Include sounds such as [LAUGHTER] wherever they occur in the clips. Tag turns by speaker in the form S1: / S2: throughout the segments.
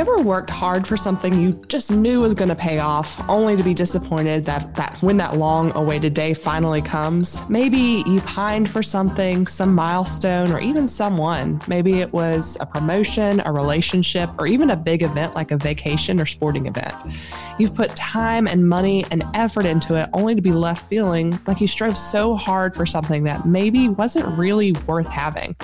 S1: ever worked hard for something you just knew was going to pay off, only to be disappointed that, that when that long awaited day finally comes? Maybe you pined for something, some milestone, or even someone. Maybe it was a promotion, a relationship, or even a big event like a vacation or sporting event. You've put time and money and effort into it, only to be left feeling like you strove so hard for something that maybe wasn't really worth having.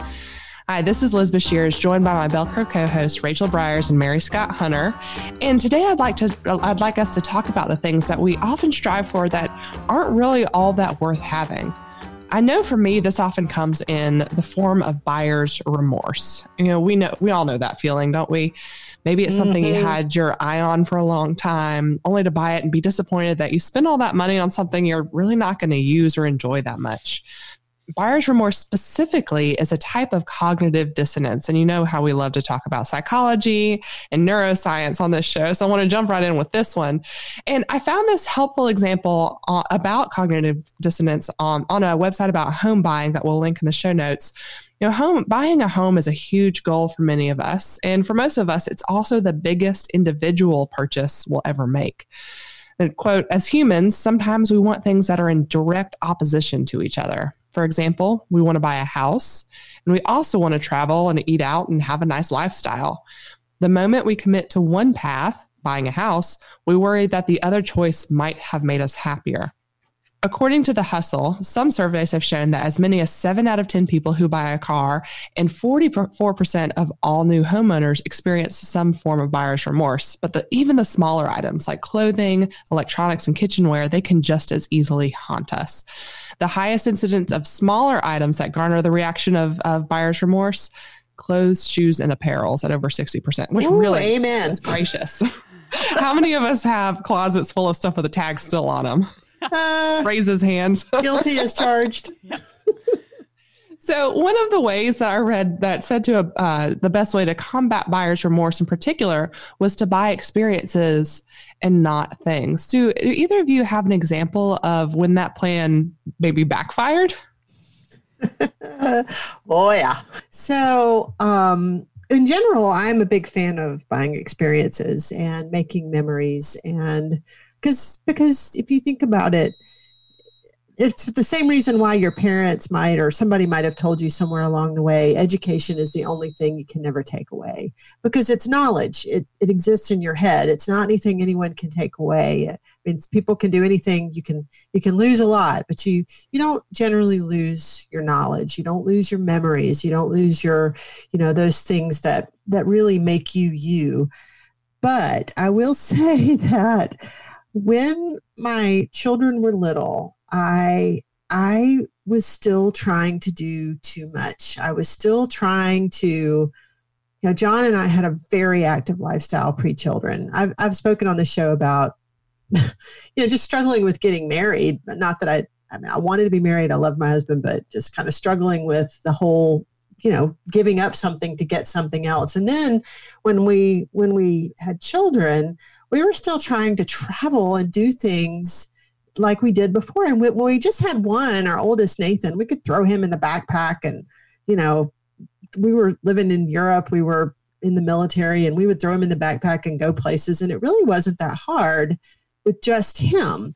S1: Hi, this is Liz Bashirs, joined by my Belcro co-hosts Rachel Briers and Mary Scott Hunter. And today I'd like to I'd like us to talk about the things that we often strive for that aren't really all that worth having. I know for me, this often comes in the form of buyer's remorse. You know, we know we all know that feeling, don't we? Maybe it's something mm-hmm. you had your eye on for a long time, only to buy it and be disappointed that you spend all that money on something you're really not going to use or enjoy that much buyer's remorse specifically is a type of cognitive dissonance. And you know how we love to talk about psychology and neuroscience on this show. So I want to jump right in with this one. And I found this helpful example uh, about cognitive dissonance on, on a website about home buying that we'll link in the show notes. You know, home buying a home is a huge goal for many of us. And for most of us, it's also the biggest individual purchase we'll ever make. And quote, as humans, sometimes we want things that are in direct opposition to each other. For example, we want to buy a house and we also want to travel and eat out and have a nice lifestyle. The moment we commit to one path, buying a house, we worry that the other choice might have made us happier. According to The Hustle, some surveys have shown that as many as seven out of 10 people who buy a car and 44% of all new homeowners experience some form of buyer's remorse. But the, even the smaller items like clothing, electronics, and kitchenware, they can just as easily haunt us. The highest incidence of smaller items that garner the reaction of, of buyer's remorse clothes, shoes, and apparels at over 60%, which Ooh, really amen. is gracious. [LAUGHS] How many of us have closets full of stuff with the tag still on them? Uh, Raise his hands. [LAUGHS]
S2: guilty as charged.
S1: So, one of the ways that I read that said to uh, the best way to combat buyer's remorse in particular was to buy experiences and not things. Do, either of you have an example of when that plan maybe backfired? [LAUGHS]
S2: oh, yeah. So, um, in general, I'm a big fan of buying experiences and making memories and because because if you think about it it's the same reason why your parents might or somebody might have told you somewhere along the way education is the only thing you can never take away. Because it's knowledge. It, it exists in your head. It's not anything anyone can take away. I mean people can do anything. You can you can lose a lot but you you don't generally lose your knowledge. You don't lose your memories. You don't lose your you know those things that that really make you you. But i will [LAUGHS] say that when my children were little, I I was still trying to do too much. I was still trying to, you know, John and I had a very active lifestyle pre-children. I've I've spoken on the show about, [LAUGHS] you know, just struggling with getting married, but not that I I mean I wanted to be married. I loved my husband, but just kind of struggling with the whole you know giving up something to get something else and then when we when we had children we were still trying to travel and do things like we did before. And when we just had one, our oldest Nathan, we could throw him in the backpack and, you know, we were living in Europe, we were in the military, and we would throw him in the backpack and go places. And it really wasn't that hard with just him.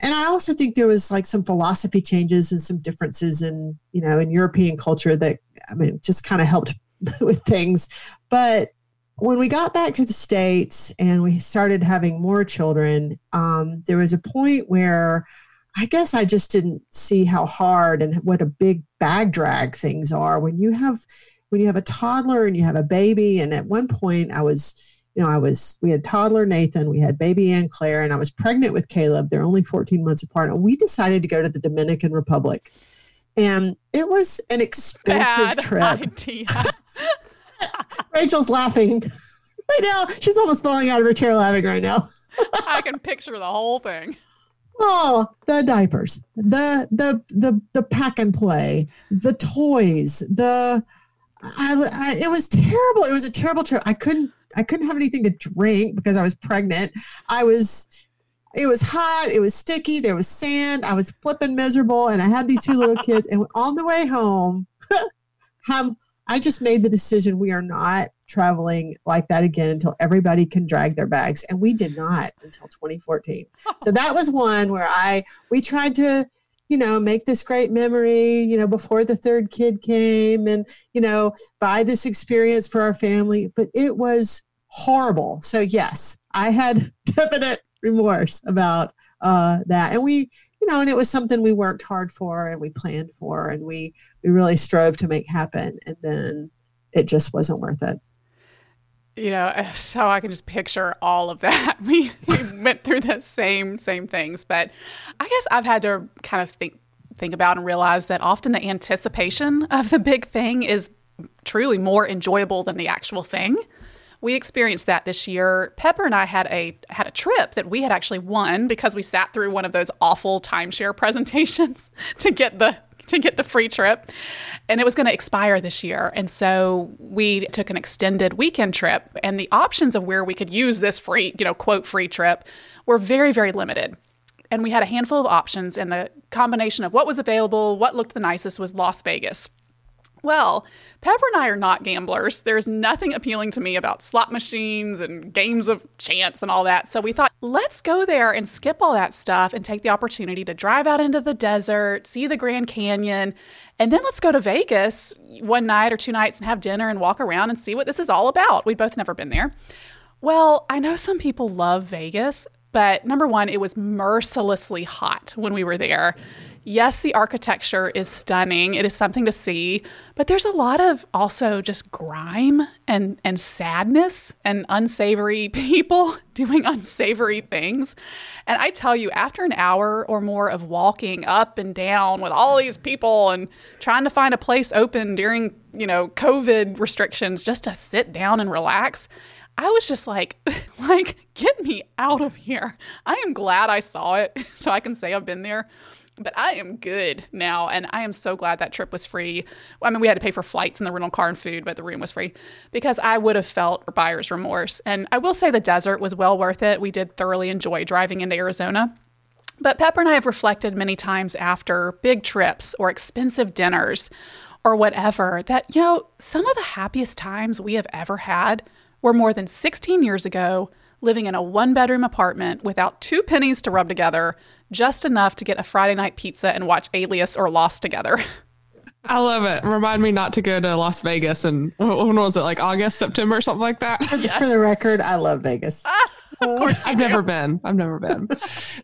S2: And I also think there was like some philosophy changes and some differences in, you know, in European culture that, I mean, just kind of helped [LAUGHS] with things. But when we got back to the states and we started having more children um, there was a point where i guess i just didn't see how hard and what a big bag drag things are. When you have when you have a toddler and you have a baby and at one point i was you know i was we had toddler nathan we had baby ann claire and i was pregnant with caleb. They're only 14 months apart and we decided to go to the dominican republic. And it was an expensive Bad trip [LAUGHS] Rachel's laughing [LAUGHS] right now. She's almost falling out of her chair laughing right now.
S3: I can picture the whole thing.
S2: Oh, the diapers, the the the the pack and play, the toys, the I, I, it was terrible. It was a terrible trip. I couldn't I couldn't have anything to drink because I was pregnant. I was it was hot, it was sticky, there was sand, I was flipping miserable, and I had these two little kids. And on the way home, [LAUGHS] um, I just made the decision we are not traveling like that again until everybody can drag their bags. And we did not until 2014. So that was one where I, we tried to, you know, make this great memory, you know, before the third kid came and, you know, buy this experience for our family. But it was horrible. So, yes, I had [LAUGHS] definite remorse about uh, that. And we, you know, and it was something we worked hard for and we planned for and we, we really strove to make happen. And then it just wasn't worth it
S3: you know [LAUGHS] so i can just picture all of that [LAUGHS] we, we went through the same same things but i guess i've had to kind of think think about and realize that often the anticipation of the big thing is truly more enjoyable than the actual thing we experienced that this year pepper and i had a had a trip that we had actually won because we sat through one of those awful timeshare [LAUGHS] presentations [LAUGHS] to get the to get the free trip. And it was going to expire this year. And so we took an extended weekend trip. And the options of where we could use this free, you know, quote, free trip were very, very limited. And we had a handful of options. And the combination of what was available, what looked the nicest was Las Vegas. Well, Pepper and I are not gamblers. There's nothing appealing to me about slot machines and games of chance and all that. So we thought, let's go there and skip all that stuff and take the opportunity to drive out into the desert, see the Grand Canyon, and then let's go to Vegas one night or two nights and have dinner and walk around and see what this is all about. We'd both never been there. Well, I know some people love Vegas, but number one, it was mercilessly hot when we were there. Yes, the architecture is stunning. It is something to see, but there's a lot of also just grime and and sadness and unsavory [LAUGHS] people doing unsavory things. And I tell you, after an hour or more of walking up and down with all these people and trying to find a place open during, you know, COVID restrictions just to sit down and relax, I was just like, [LAUGHS] like, get me out of here. I am glad I saw it [LAUGHS] so I can say I've been there but I am good now, and I am so glad that trip was free. I mean, we had to pay for flights and the rental car and food, but the room was free because I would have felt buyer's remorse. And I will say the desert was well worth it. We did thoroughly enjoy driving into Arizona. But Pepper and I have reflected many times after big trips or expensive dinners or whatever that, you know, some of the happiest times we have ever had were more than 16 years ago living in a one bedroom apartment without two pennies to rub together, just enough to get a Friday night pizza and watch Alias or Lost together. [LAUGHS]
S1: I love it. Remind me not to go to Las Vegas and when was it like August, September, something like that?
S2: Yes. For the record, I love Vegas. [LAUGHS]
S1: of course. I've never been. I've never been.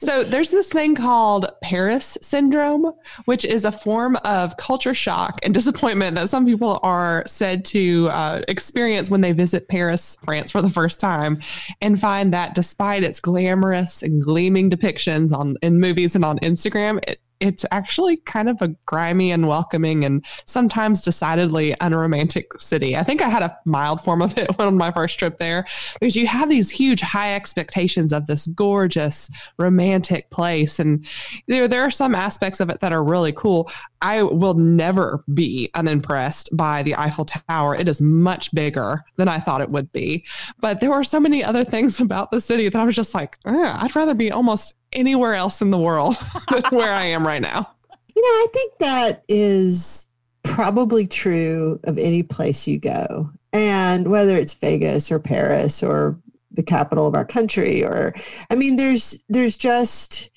S1: so there's this thing called Paris syndrome, which is a form of culture shock and disappointment that some people are said to uh, experience when they visit Paris, France for the first time, and find that despite its glamorous and gleaming depictions on in movies and on Instagram, it it's actually kind of a grimy and welcoming and sometimes decidedly unromantic city. I think I had a mild form of it [LAUGHS] on my first trip there because you have these huge high expectations of this gorgeous romantic place and there there are some aspects of it that are really cool. I will never be unimpressed by the Eiffel Tower. It is much bigger than I thought it would be. But there were so many other [LAUGHS] things about the city that I was just like, eh, I'd rather be almost anywhere else in the world [LAUGHS] than where I am right now.
S2: You know, I think that is probably true of any place you go. And whether it's Vegas or Paris or the capital of our country or I mean there's there's just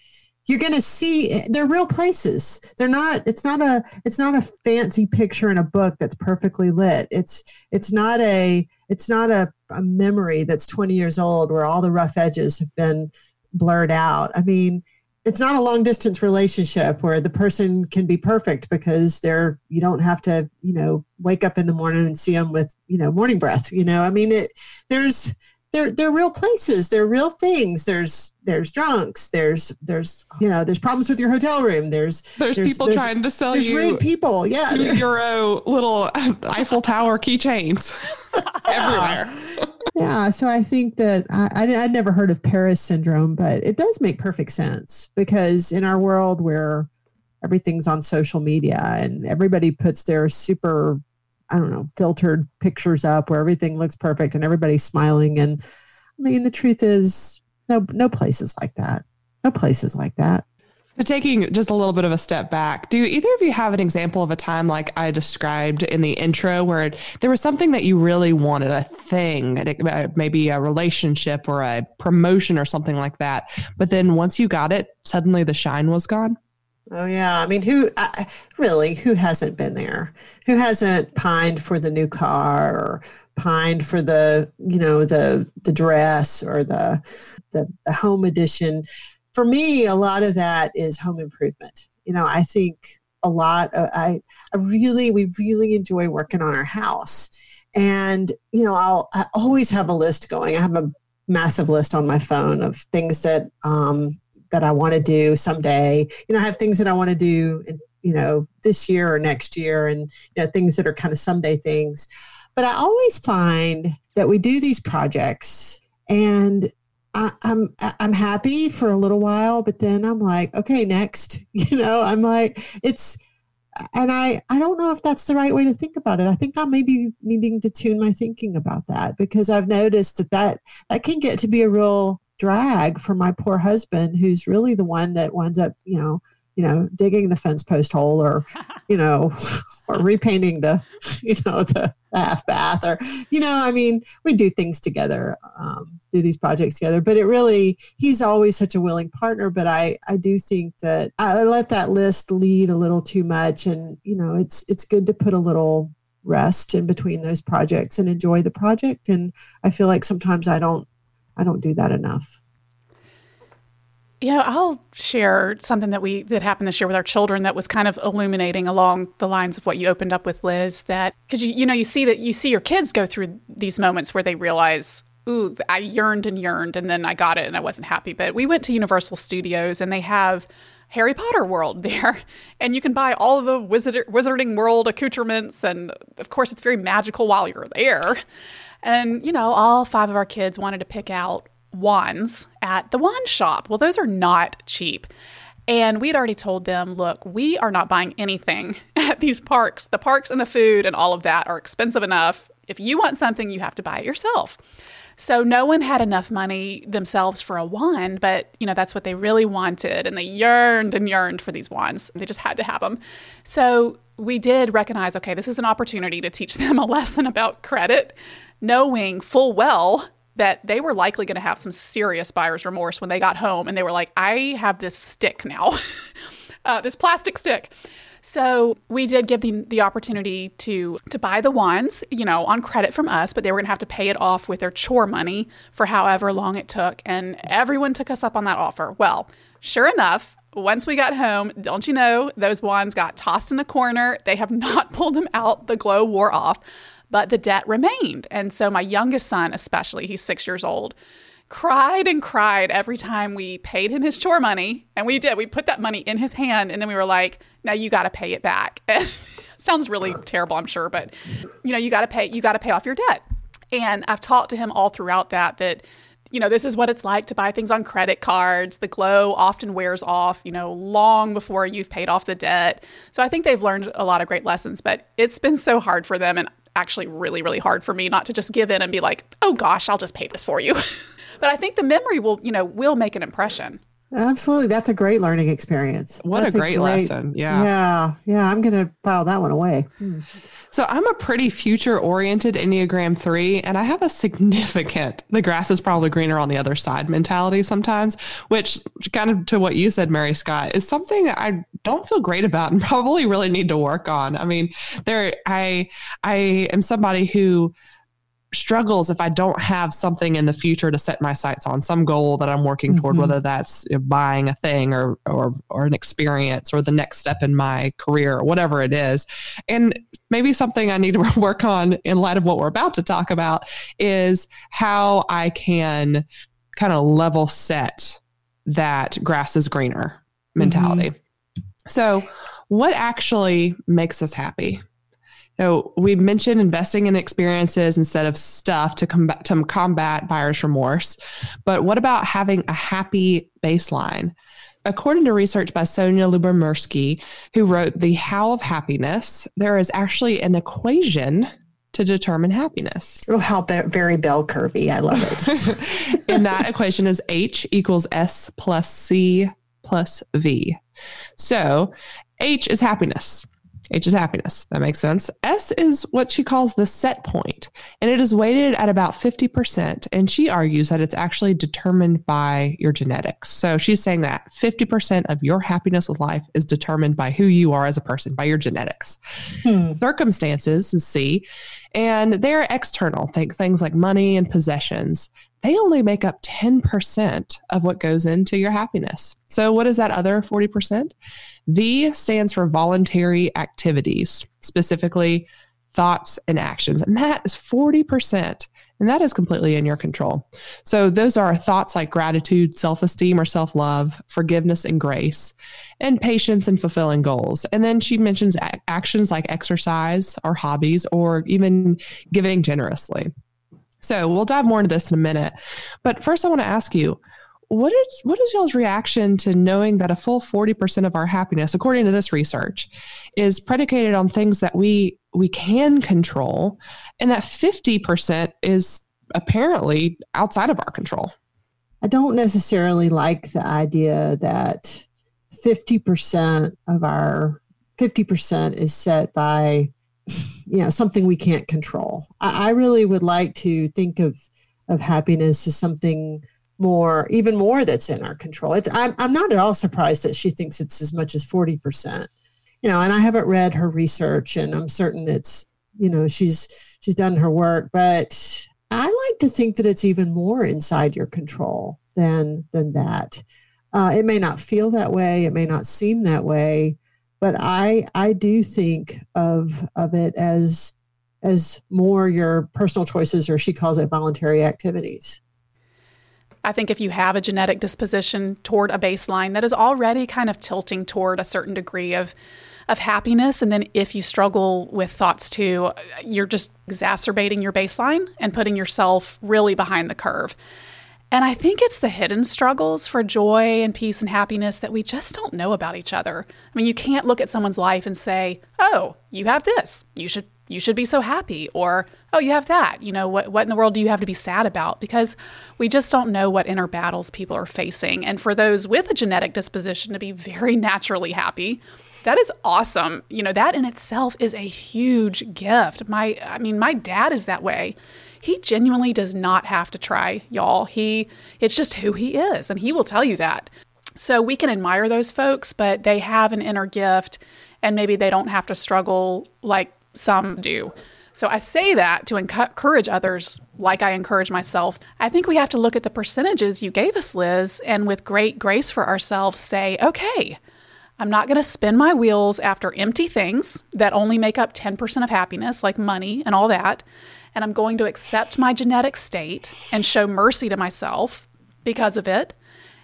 S2: you're going to see they're real places they're not it's not a it's not a fancy picture in a book that's perfectly lit it's it's not a it's not a, a memory that's 20 years old where all the rough edges have been blurred out. I mean, it's not a long distance relationship where the person can be perfect because they're you don't have to you know wake up in the morning and see them with you know morning breath you know? I mean it there's they're they're real places. They're real things. There's there's drunks there's there's you know there's problems with your hotel room there's
S1: there's, there's people there's, trying to sell
S2: there's
S1: you
S2: rude people yeah. [LAUGHS]
S1: Euro little [LAUGHS] eiffel tower keychains. Everywhere. [LAUGHS]
S2: Yeah, so I think that I, I I'd never heard of Paris syndrome, but it does make perfect sense because in our world where everything's on social media and everybody puts their super I don't know filtered pictures up where everything looks perfect and everybody's smiling and I mean the truth is no no places like that no places like that
S1: So, taking just a little bit of a step back, do either of you have an example of a time like I described in the intro where there was something that you really wanted, a thing, uh, maybe a relationship or a promotion or something like that, but then once you got it, suddenly the shine was gone?
S2: Oh yeah, I mean, who really who hasn't been there? Who hasn't pined for the new car or pined for the you know the the dress or the the, the home edition? for me, a lot of that is home improvement. You know, I think a lot. Of, I I really we really enjoy working on our house, and you know, I'll I always have a list going. I have a massive list on my phone of things that um, that I want to do someday. You know, I have things that I want to do, you know, this year or next year, and you know, things that are kind of someday things. But I always find that we do these projects and I, am I'm, I'm happy for a little while, but then I'm like, okay, next. [LAUGHS] You know, I'm like, it's, and I I don't know if that's the right way to think about it. I think I may be needing to tune my thinking about that because I've noticed that that that can get to be a real drag for my poor husband, who's really the one that winds up, you know, you know, digging the fence post hole or, [LAUGHS] you know, [LAUGHS] or repainting the, you know, the half bath or, you know, I mean, we do things together, um, do these projects together, but it really, he's always such a willing partner. But I, I do think that I let that list lead a little too much. And, you know, it's, it's good to put a little rest in between those projects and enjoy the project. And I feel like sometimes I don't, I don't do that enough.
S3: Yeah, I'll share something that we that happened this year with our children that was kind of illuminating along the lines of what you opened up with, Liz. That because you you know you see that you see your kids go through these moments where they realize, ooh, I yearned and yearned, and then I got it and I wasn't happy. But we went to Universal Studios and they have Harry Potter World [LAUGHS] there, and you can buy all the wizard, Wizarding World accoutrements, and of course it's very magical while you're there. And you know, all five of our kids wanted to pick out wands at the wand shop. Well, those are not cheap. And we'd already told them, look, we are not buying anything [LAUGHS] at these parks. The parks and the food and all of that are expensive enough. If you want something, you have to buy it yourself. So no one had enough money themselves for a wand, but you know that's what they really wanted and they yearned and yearned for these wands. They just had to have them. So we did recognize, okay, this is an opportunity to teach [LAUGHS] them a lesson about credit, knowing full well that they were likely going to have some serious buyer's remorse when they got home and they were like, I have this stick now, [LAUGHS] uh, this plastic stick. So we did give them the opportunity to to buy the wands, you know, on credit from us, but they were going to have to pay it off with their chore money for however long it took, and everyone took us up on that offer. Well, sure enough, once we got home, don't you know, those wands got tossed in a corner. They have not [LAUGHS] pulled them out. The glow wore off but the debt remained. And so my youngest son, especially, he's six years old, cried and cried every time we paid him his chore money. And we did. We put that money in his hand and then we were like, now you got to pay it back. [LAUGHS] Sounds really terrible, I'm sure, but you know, you got to pay you got to pay off your debt. And I've talked to him all throughout that that you know, this is what it's like to buy things on credit cards. The glow often wears off, you know, long before you've paid off the debt. So I think they've learned a lot of great lessons, but it's been so hard for them. And actually really, really hard for me not to just give in and be like, oh gosh, I'll just pay this for you. [LAUGHS] but I think the memory will, you know, will make an impression.
S2: Absolutely. That's a great learning experience.
S1: What
S2: That's
S1: a, great a great, lesson. Yeah.
S2: Yeah. Yeah. I'm going to file that one away. Hmm.
S1: So I'm a pretty future oriented Enneagram 3, and I have a significant, the grass is probably greener on the other side mentality sometimes, which kind of to what you said, Mary Scott, is something I don't feel great about and [LAUGHS] probably really need to work on. I mean, there, I, I am somebody who struggles if I don't have something in the future to set my sights on, some goal that I'm working toward, mm-hmm. whether that's you know, buying a thing or, or or an experience or the next step in my career or whatever it is. And maybe something I need to [LAUGHS] work on in light of what we're about to talk about is how I can kind of level set that grass is greener mentality. Mm-hmm. So, what actually makes us happy? You know, we mentioned investing in experiences instead of stuff to combat to combat buyer's remorse. But what about having a happy baseline? According to research by Sonja Lyubomirsky, who wrote The How of Happiness, there is actually an equation to determine happiness.
S2: Oh, how very bell curvy. I love it. [LAUGHS]
S1: and that equation is H equals S plus C plus V. So H is happiness. H is happiness. That makes sense. S is what she calls the set point, and it is weighted at about 50%. And she argues that it's actually determined by your genetics. So she's saying that 50% of your happiness with life is determined by who you are as a person, by your genetics. Hmm. Circumstances is C, and they're external. Think things like money and possessions they only make up 10% of what goes into your happiness. So, what is that other 40%? V stands for voluntary activities, specifically thoughts and actions. And that is 40%. And that is completely in your control. So, those are thoughts like gratitude, self esteem or self love, forgiveness and grace, and patience and fulfilling goals. And then she mentions actions like exercise or hobbies or even giving generously. So we'll dive more into this in a minute. But first, I want to ask you, what is what is y'all's reaction to knowing that a full 40% of our happiness according to this research is predicated on things that we we can control and that 50% is apparently outside of our control
S2: i don't necessarily like the idea that 50% of our 50% is set by you know something we can't control. I, I, really would like to think of of happiness as something more even more that's in our control. It's, I'm, I'm not at all surprised that she thinks it's as much as 40% you know and i haven't read her research and i'm certain it's you know she's she's done her work but i like to think that it's even more inside your control than than that. Uh, it may not feel that way. It may not seem that way but I I do think of of it as as more your personal choices, or she calls it voluntary activities.
S3: I think if you have a genetic disposition toward a baseline that is already kind of tilting toward a certain degree of of happiness and then if you struggle with thoughts too, you're just exacerbating your baseline and putting yourself really behind the curve. And I think it's the hidden struggles for joy and peace and happiness that we just don't know about each other. I mean, you can't look at someone's life and say, "Oh, you have this. You should you should be so happy." Or, "Oh, you have that. You know, what what in the world do you have to be sad about?" Because we just don't know what inner battles people are facing. And for those with a genetic disposition to be very [LAUGHS] naturally happy, that is awesome. You know, that in itself is a huge gift. My I mean, my dad is that way he genuinely does not have to try, y'all. He it's just who he is, and he will tell you that. So we can admire those folks, but they have an inner gift and maybe they don't have to struggle like some do. So I say that to encourage others, like I encourage myself. I think we have to look at the percentages you gave us, Liz, and with great grace for ourselves say, okay, I'm not going to spin my wheels after empty things that only make up 10% of happiness, like money and all that and I'm going to accept my genetic state and show mercy to myself because of it.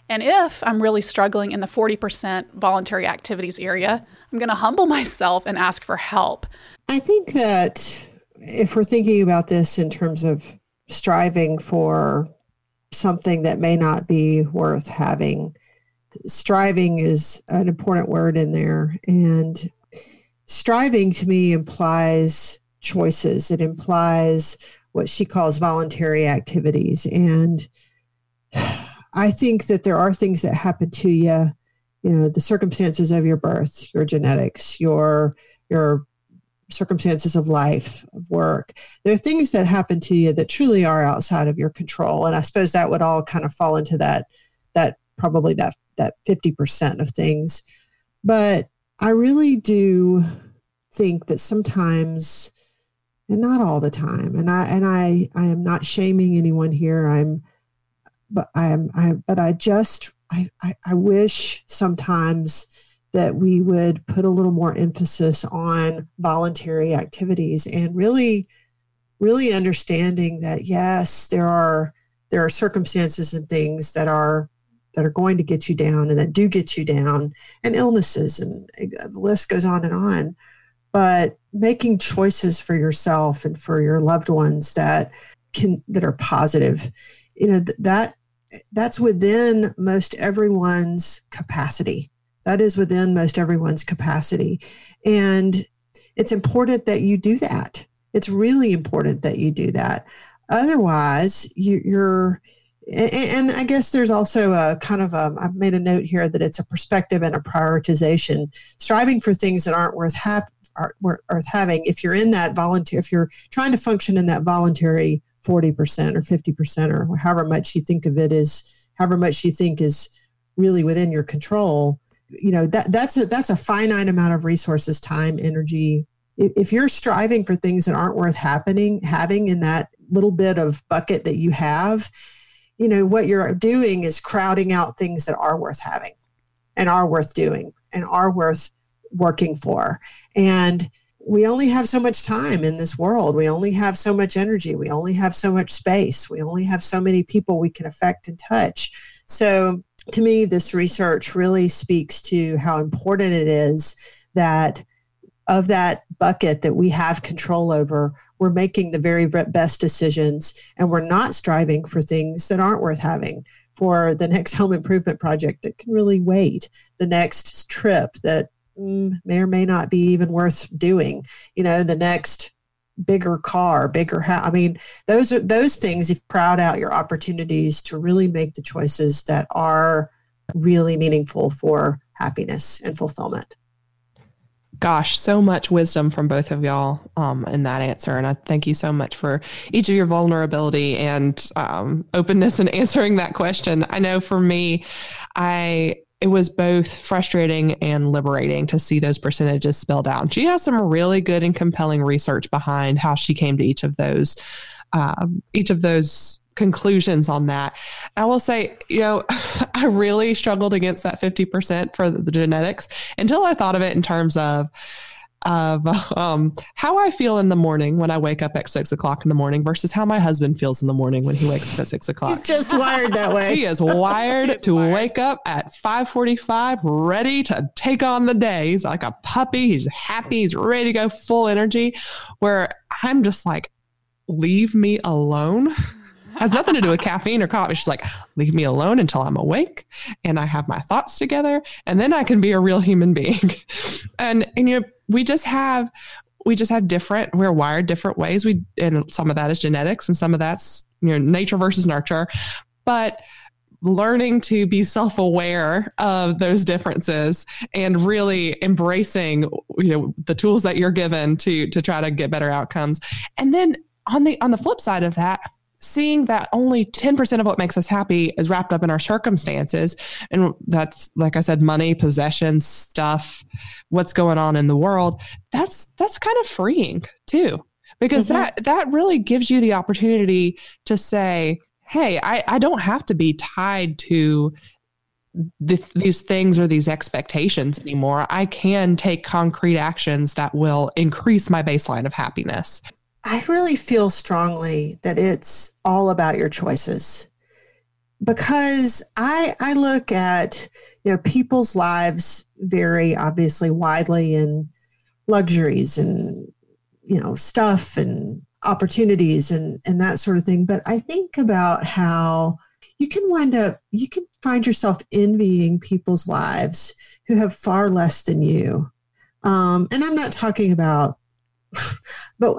S3: And if I'm really struggling in the 40% voluntary activities area, I'm going to humble [LAUGHS] myself and ask for help.
S2: I think that if we're thinking about this in terms of striving for something that may not be worth having, striving is an important word in there. And striving to me implies choices. It implies what she calls voluntary activities. And I think that there are things that happen to you, you know, the circumstances of your birth, your genetics, your your circumstances of life, of work. There are things that happen to you that truly are outside of your control. And I suppose that would all kind of fall into that that probably that that 50% of things. But I really do think that sometimes and not all the time. And i and i i am not shaming anyone here. I'm but i am i but i just I, I i wish sometimes that we would put a little more emphasis on voluntary activities and really really understanding that yes there are there are circumstances and things that are that are going to get you down and that do get you down and illnesses and uh, the list goes on and on. But making choices for yourself and for your loved ones that can that are positive you know that that's within most everyone's capacity. That is within most everyone's capacity. And it's important that you do that. It's really important that you do that. Otherwise you, you're and, and I guess there's also a kind of a, I've made a note here that it's a perspective and a prioritization, striving for things that aren't worth hap- are worth having. If you're in that volunteer, if you're trying to function in that voluntary 40% or 50% or however much you think of it is, however much you think is really within your control, you know, that that's a, that's a finite amount of resources, time, energy. If you're striving for things that aren't worth happening, having in that little bit of bucket that you have, you know, what you're doing is crowding out things that are worth having and are worth doing and are worth working for. And we only have so much time in this world. We only have so much energy. We only have so much space. We only have so many people we can affect and touch. So, to me, this research really speaks to how important it is that of that bucket that we have control over, we're making the very best decisions and we're not striving for things that aren't worth having for the next [LAUGHS] home improvement project that can really wait, the next trip that may or may not be even worth doing, you know, the next bigger car, bigger house. I mean, those are those things. You've crowd out your opportunities to really make the choices that are really meaningful for happiness and fulfillment
S1: gosh, so much wisdom from both of y'all um, in that answer. And I thank you so much for each of your vulnerability and um, openness in [LAUGHS] answering that question. I know for me, I it was both frustrating and liberating to see those percentages spelled out. She has some really good and compelling research behind how she came to each of those um, each of those conclusions on that. I will say, you know, [LAUGHS] I really struggled against that 50% for the genetics until I thought of it in terms of of um, how I feel in the morning when I wake up at six o'clock in the morning versus how my husband feels in the morning when he wakes up at six o'clock.
S2: He's just wired that way. [LAUGHS]
S1: he is wired to wired. wake up at five forty-five, ready to take on the day. He's like a puppy. He's happy. He's ready to go full energy. Where I'm just like, leave me alone has nothing to do with caffeine or coffee. She's like, leave me alone until I'm awake and I have my thoughts together, and then I can be a real human being. [LAUGHS] and and you know, we just have we just have different. We're wired different ways. We and some of that is genetics, and some of that's you know nature versus nurture, but learning to be self-aware of those differences and really embracing you know the tools that you're given to to try to get better outcomes and then on the on the flip side of that seeing that only 10% of what makes us happy is wrapped up in our circumstances. And that's like i said money possessions stuff what's going on in the world. That's that's kind of freeing too because mm-hmm. that that really gives you the opportunity to say hey i, I don't have to be tied to these things or these expectations anymore. I can take concrete actions that will increase my baseline of happiness
S2: I really feel strongly that it's all about your choices. Because I I look at you know people's lives vary obviously widely in luxuries and you know stuff and opportunities and and that sort of thing. But I think about how you can wind up you can find yourself envying people's lives who have far less than you. Um, and I'm not talking about [LAUGHS] but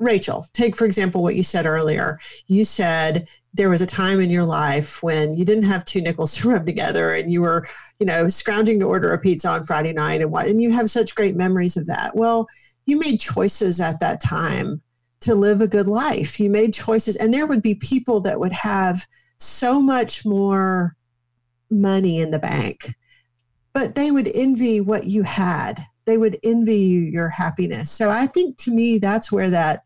S2: Rachel, take for example what you said earlier. You said there was a time in your life when you didn't have two nickels [LAUGHS] to rub together and you were, you know, scrounging to order a pizza on Friday night and what and you have such great memories of that. Well, you made choices at that time to live a good life. You made choices and there would be people that would have so much more money in the bank, but they would envy what you had they would envy your happiness. So I think to me, that's where that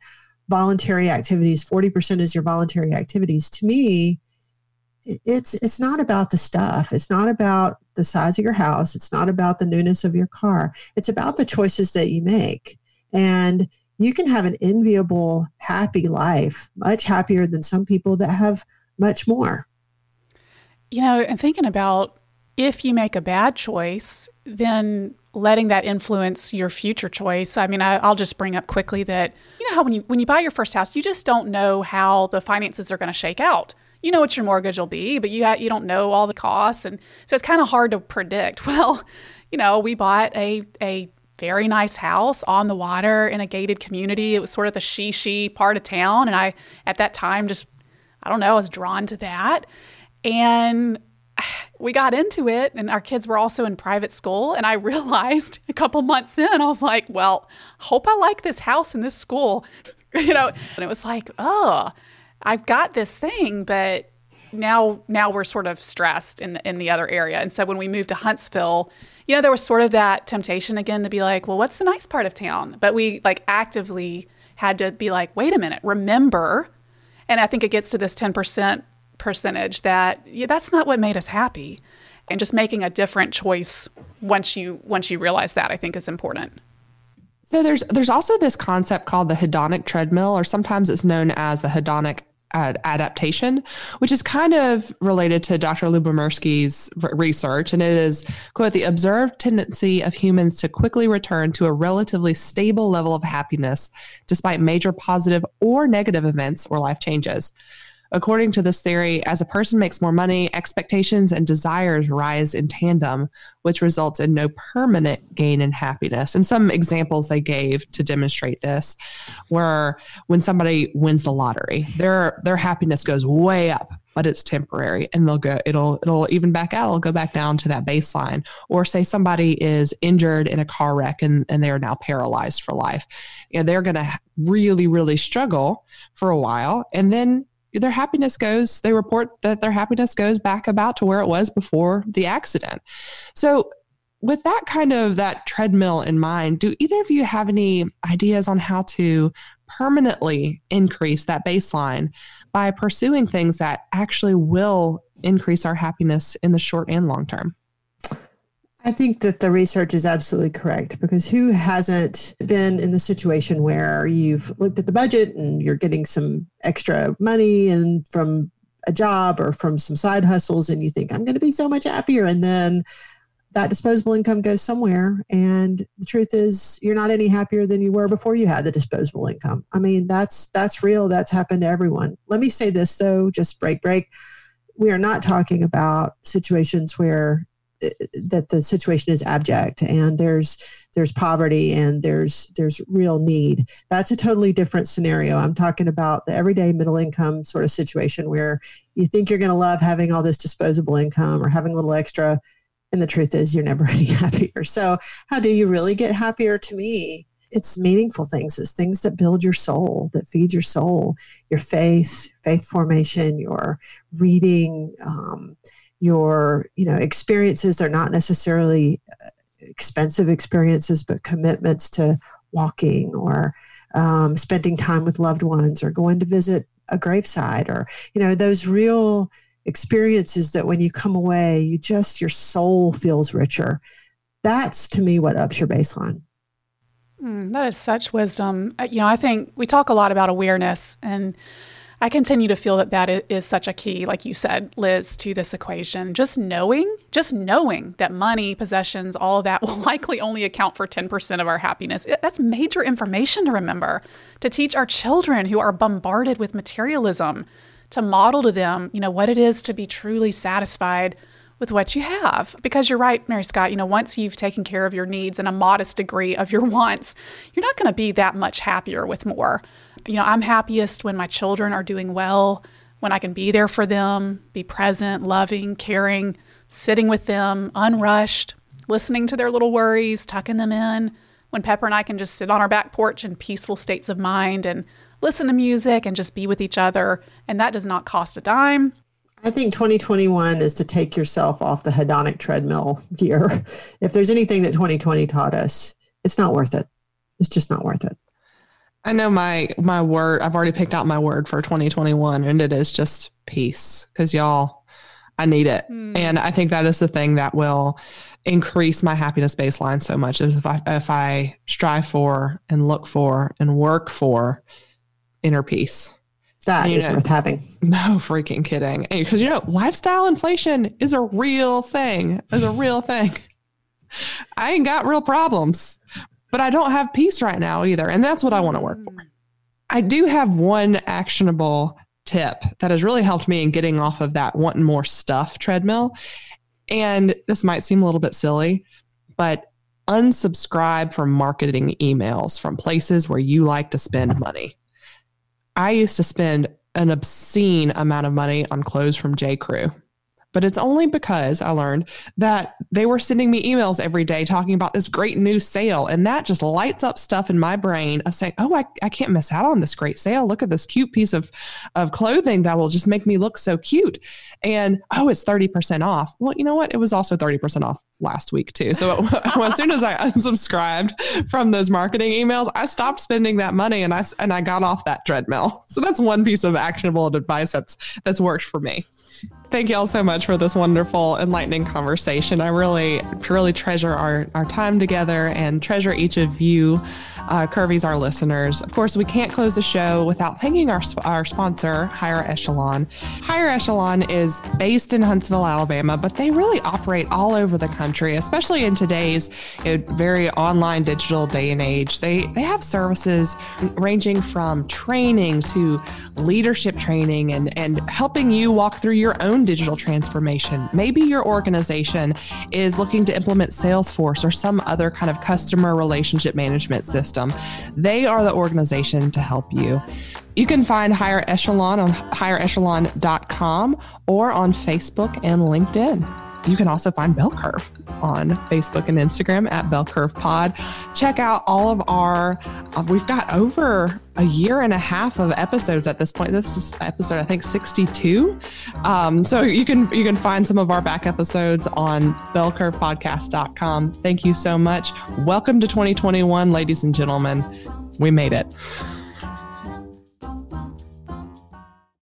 S2: voluntary activities, 40% is your voluntary activities. To me, it's it's not about the stuff. It's not about the size of your house. It's not about the newness of your car. It's about the choices that you make. And you can have an enviable, happy life, much happier than some people that have much more.
S3: You know, and thinking about if you make a bad choice, then letting that influence your future choice. I mean, I, will just bring up quickly that you know how when you when you buy your first house, you just don't know how the finances are going to shake out. You know what your mortgage will be, but you ha- you don't know all the costs, and so it's kind of hard to predict. [LAUGHS] Well, you know, we bought a a very nice house on the water in a gated community. It was sort of the she she part of town, and I at that time just I don't know, I was drawn to that. And we got into it and our kids were also in private school and i [LAUGHS] realized a couple months in i was like well hope i like this house and this school [LAUGHS] you know? And it was like oh i've got this thing but now now we're sort of stressed in in the other area. And so when we moved to huntsville you know there was sort of that temptation again to be like well what's the nice part of town? But we like actively had to be like wait a minute remember? And i think it gets to this 10% percentage that yeah, that's not what made us happy. And just making a different choice once you once you realize that i think is important.
S1: So there's there's also this concept called the hedonic treadmill or sometimes it's known as the hedonic ad- adaptation which is kind of related to dr Lyubomirsky's research. And it is quote the observed tendency of humans to quickly return to a relatively stable level of happiness despite major positive or negative events or life changes According to this theory, as a person makes more money, expectations and desires rise in tandem, which results in no permanent gain in happiness. And some examples they gave to demonstrate this were when somebody wins the lottery, their their happiness goes way up, but it's temporary and they'll go it'll it'll even back out, it'll go back down to that baseline. Or say somebody is injured in a car wreck and, and they are now paralyzed for life. You know, they're gonna really, really struggle for a while and then their happiness goes, they report that their happiness goes back about to where it was before the accident. So, with that kind of that treadmill in mind, do either of you have any ideas on how to permanently increase that baseline by pursuing things that actually will increase our happiness in the short and long term?
S2: I think that the research is absolutely correct because who hasn't been in the situation where you've looked at the budget and you're getting some extra money and from a job or from some side hustles and you think I'm going to be so much happier and then that disposable income goes somewhere and the truth is you're not any happier than you were before you had the disposable income. I mean that's that's real that's happened to everyone. Let me say this though just break break we are not talking about situations where that the situation is abject and there's there's poverty and there's there's real need. That's a totally different scenario. I'm talking about the everyday middle income sort of situation where you think you're going to love having all this disposable income or having a little extra and the truth is you're never [LAUGHS] any happier. So how do you really get happier? To me it's meaningful things. It's things that build your soul that feed your soul. Your faith faith formation your reading um, your you know experiences. They're not necessarily uh, expensive experiences but commitments to walking or um, spending time with loved ones or going to visit a graveside or you know those real experiences that when you come away you just your soul feels richer. That's to me what ups your baseline.
S3: Mm, that is such wisdom. You know i think we talk a lot about awareness and I continue to feel that that is such a key, like you said, Liz, to this equation. Just knowing, just knowing that money, possessions, all of that [LAUGHS] will likely only account for 10% of our happiness. That's major information to remember to teach our children who are bombarded with materialism to model to them, you know, what it is to be truly satisfied with what you have. Because you're right, Mary Scott, you know, once you've taken care of your needs and a modest degree of your [LAUGHS] wants, you're not going to be that much happier with more you know, I'm happiest when my children are doing well, when I can be there for them, be present, loving, caring, sitting with them, unrushed, listening to their little worries, tucking them in. When Pepper and I can just sit on our back porch in peaceful states of mind and listen to music and just be with each other. And that does not cost a dime.
S2: I think 2021 is to take yourself off the hedonic treadmill gear. [LAUGHS] If there's anything that 2020 taught us, it's not worth it. It's just not worth it.
S1: I know my my word. I've already picked out my word for 2021, and it is just peace. Because y'all, I need it, mm. and I think that is the thing that will increase my happiness baseline so much. Is if I if I strive for and look for and work for inner peace.
S2: That is know, worth having. [LAUGHS]
S1: No freaking kidding. Because you know, lifestyle inflation is a real thing. Is a real thing. [LAUGHS] I ain't got real problems, but I don't have peace right now either. And that's what I want to work for. I do have one actionable tip that has really helped me in getting off of that wanting more stuff treadmill. And this might seem a little bit silly, but unsubscribe from marketing emails from places where you like to spend money. I used to spend an obscene amount of money on clothes from J. Crew but it's only because I learned that they were sending me emails every day talking about this great new sale. And that just lights up stuff in my brain of saying, oh, I, I can't miss out on this great sale. Look at this cute piece of, of clothing that will just make me look so cute. And oh, it's 30% off. Well, you know what? It was also 30% off last week too. So [LAUGHS] as soon as I unsubscribed from those marketing emails, I stopped spending that money and I, and I got off that treadmill. So that's one piece of actionable advice that's, that's worked for me. Thank you all so much for this wonderful, enlightening conversation. I really, really treasure our, our time together and treasure each of you uh, Curvies, our listeners. Of course, we can't close the show without thanking our, our sponsor, Higher Echelon. Higher Echelon is based in Huntsville, Alabama, but they really operate all over the country, especially in today's you know, very online digital day and age. They, they have services ranging from training to leadership training and, and helping you walk through your own digital transformation. Maybe your organization is looking to implement Salesforce or some other kind of customer relationship management system system. They are the organization to help you. You can find Higher Echelon on higherechelon.com or on Facebook and LinkedIn. You can also find Bell Curve on Facebook and Instagram at Bell Curve Pod. Check out all of our, uh, we've got over a year and a half of episodes at this point. This is episode, I think, 62. Um, so you can you can find some of our back episodes on bellcurvepodcast.com. Thank you so much. Welcome to 2021, ladies and gentlemen. We made it.